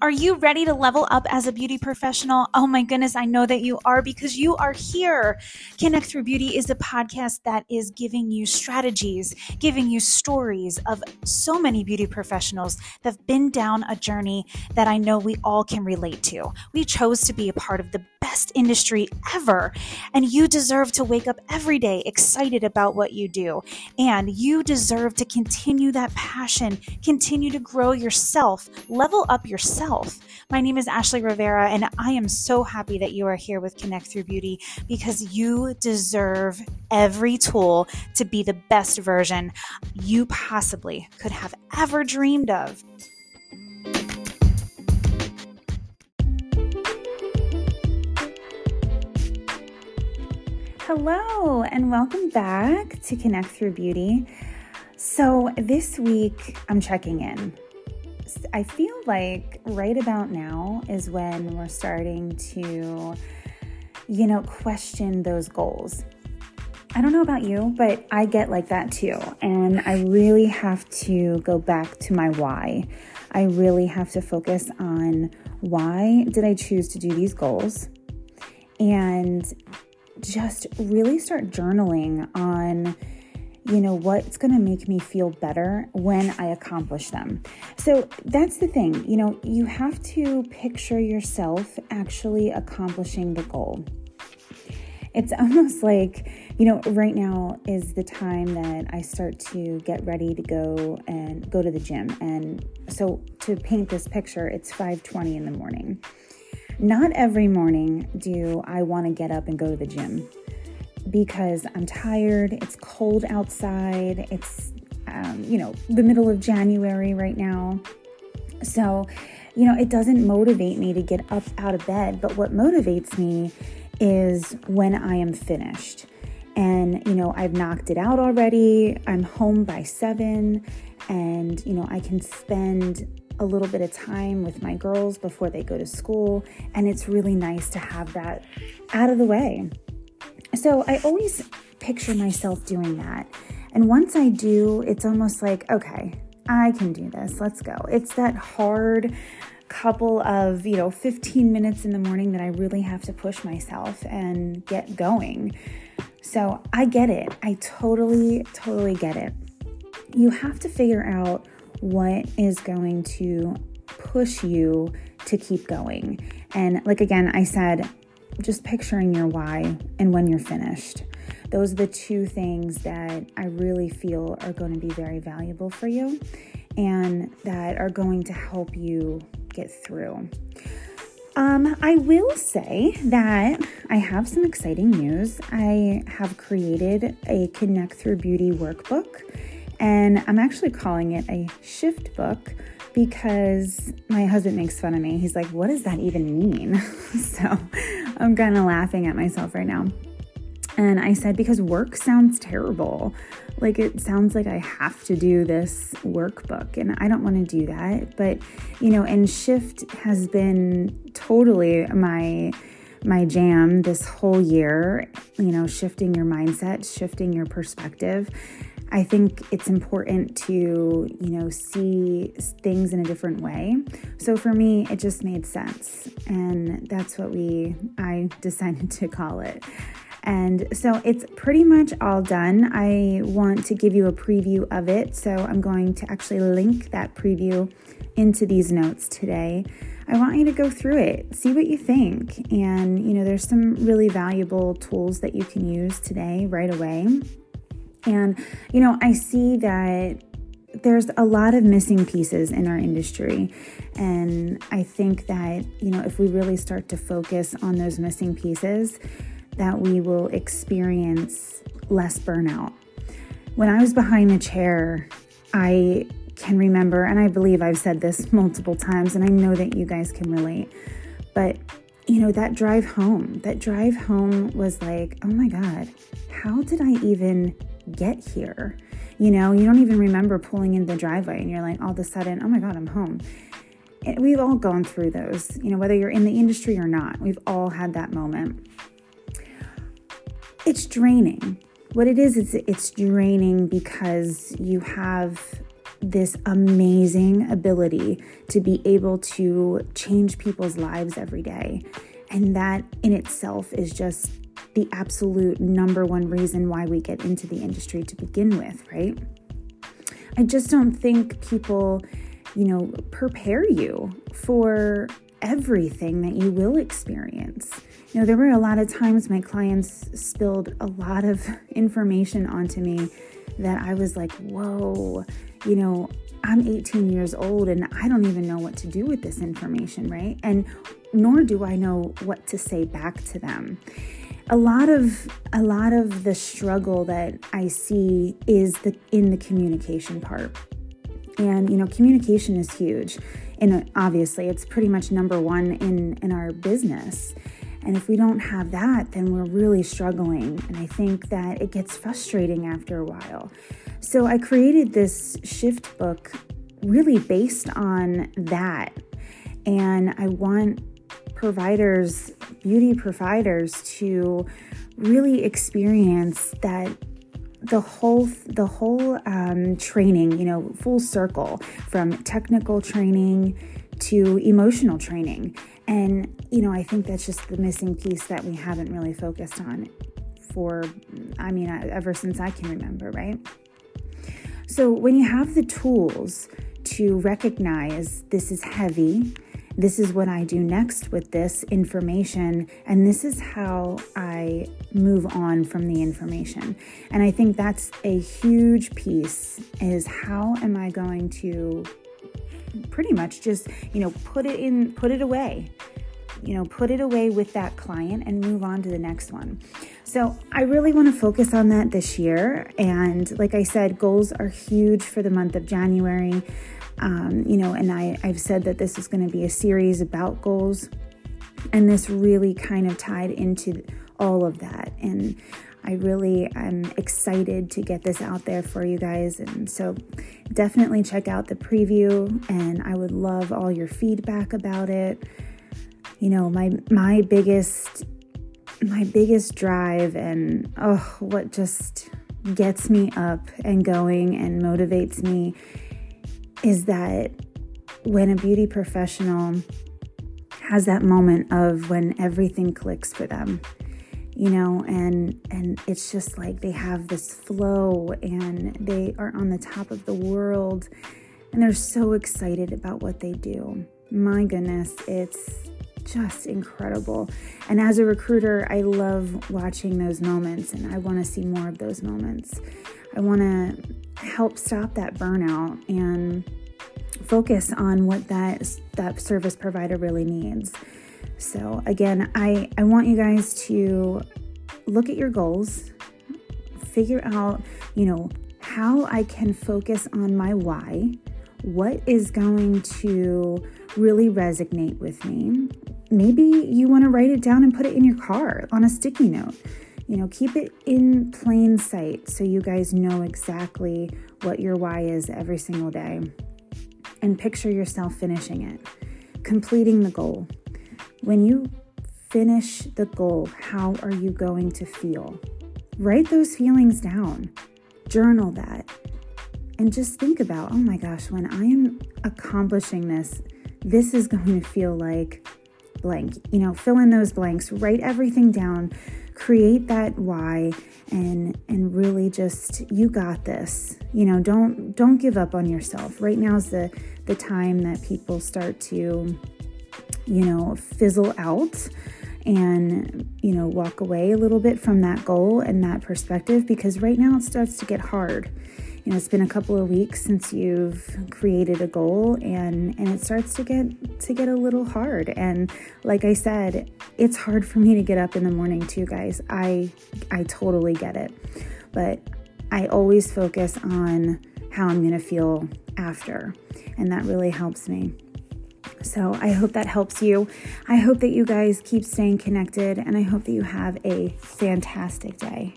Are you ready to level up as a beauty professional? Oh my goodness, I know that you are because you are here. Connect Through Beauty is a podcast that is giving you strategies, giving you stories of so many beauty professionals that have been down a journey that I know we all can relate to. We chose to be a part of the best industry ever, and you deserve to wake up every day excited about what you do. And you deserve to continue that passion, continue to grow yourself, level up yourself. My name is Ashley Rivera, and I am so happy that you are here with Connect Through Beauty because you deserve every tool to be the best version you possibly could have ever dreamed of. Hello, and welcome back to Connect Through Beauty. So, this week I'm checking in. I feel like right about now is when we're starting to, you know, question those goals. I don't know about you, but I get like that too. And I really have to go back to my why. I really have to focus on why did I choose to do these goals? And just really start journaling on you know what's going to make me feel better when i accomplish them. So that's the thing you know you have to picture yourself actually accomplishing the goal. It's almost like you know right now is the time that i start to get ready to go and go to the gym. And so to paint this picture it's 5:20 in the morning. Not every morning do I want to get up and go to the gym because I'm tired, it's cold outside, it's, um, you know, the middle of January right now. So, you know, it doesn't motivate me to get up out of bed, but what motivates me is when I am finished. And, you know, I've knocked it out already. I'm home by seven, and, you know, I can spend a little bit of time with my girls before they go to school, and it's really nice to have that out of the way. So I always picture myself doing that. And once I do, it's almost like, okay, I can do this. Let's go. It's that hard couple of, you know, 15 minutes in the morning that I really have to push myself and get going. So I get it. I totally, totally get it. You have to figure out what is going to push you to keep going. And like again, I said, just picturing your why and when you're finished. Those are the two things that I really feel are going to be very valuable for you and that are going to help you get through. Um, I will say that I have some exciting news. I have created a Connect Through Beauty workbook and I'm actually calling it a shift book because my husband makes fun of me. He's like, What does that even mean? so I'm kind of laughing at myself right now. And I said, Because work sounds terrible. Like it sounds like I have to do this workbook, and I don't want to do that. But, you know, and shift has been totally my my jam this whole year, you know, shifting your mindset, shifting your perspective. I think it's important to, you know, see things in a different way. So for me, it just made sense. And that's what we, I decided to call it. And so it's pretty much all done. I want to give you a preview of it. So I'm going to actually link that preview into these notes today. I want you to go through it, see what you think. And, you know, there's some really valuable tools that you can use today, right away. And, you know, I see that there's a lot of missing pieces in our industry. And I think that, you know, if we really start to focus on those missing pieces, that we will experience less burnout. When I was behind the chair, I can remember, and I believe I've said this multiple times, and I know that you guys can relate, but you know, that drive home, that drive home was like, oh my God, how did I even get here? You know, you don't even remember pulling in the driveway and you're like, all of a sudden, oh my God, I'm home. We've all gone through those, you know, whether you're in the industry or not, we've all had that moment. It's draining. What it is, is it's draining because you have this amazing ability to be able to change people's lives every day. And that in itself is just the absolute number one reason why we get into the industry to begin with, right? I just don't think people, you know, prepare you for everything that you will experience. You know, there were a lot of times my clients spilled a lot of information onto me that I was like, whoa, you know, I'm 18 years old and I don't even know what to do with this information, right? And nor do I know what to say back to them. A lot of a lot of the struggle that I see is the in the communication part. And you know, communication is huge. And uh, obviously, it's pretty much number 1 in in our business. And if we don't have that, then we're really struggling. And I think that it gets frustrating after a while. So I created this shift book really based on that. And I want providers, beauty providers, to really experience that the whole the whole um, training you know full circle from technical training to emotional training and, you know, I think that's just the missing piece that we haven't really focused on for, I mean, ever since I can remember, right? So when you have the tools to recognize this is heavy, this is what I do next with this information, and this is how I move on from the information. And I think that's a huge piece is how am I going to pretty much just, you know, put it in, put it away. You know, put it away with that client and move on to the next one. So, I really want to focus on that this year. And like I said, goals are huge for the month of January. Um, you know, and I, I've said that this is going to be a series about goals. And this really kind of tied into all of that. And I really am excited to get this out there for you guys. And so definitely check out the preview and I would love all your feedback about it. You know, my my biggest my biggest drive and oh what just gets me up and going and motivates me is that when a beauty professional has that moment of when everything clicks for them you know and and it's just like they have this flow and they are on the top of the world and they're so excited about what they do. My goodness it's just incredible. And as a recruiter i love watching those moments and i want to see more of those moments. I want to help stop that burnout and focus on what that that service provider really needs. So again, I, I want you guys to look at your goals, figure out, you know, how I can focus on my why, what is going to really resonate with me. Maybe you want to write it down and put it in your car on a sticky note. You know, keep it in plain sight so you guys know exactly what your why is every single day. And picture yourself finishing it, completing the goal. When you finish the goal, how are you going to feel? Write those feelings down, journal that, and just think about oh my gosh, when I am accomplishing this, this is going to feel like blank. You know, fill in those blanks, write everything down, create that why and and really just you got this. You know, don't don't give up on yourself. Right now is the the time that people start to you know, fizzle out and, you know, walk away a little bit from that goal and that perspective because right now it starts to get hard. You know, it's been a couple of weeks since you've created a goal and and it starts to get to get a little hard. And like I said, it's hard for me to get up in the morning too, guys. I I totally get it. But I always focus on how I'm going to feel after, and that really helps me. So I hope that helps you. I hope that you guys keep staying connected and I hope that you have a fantastic day.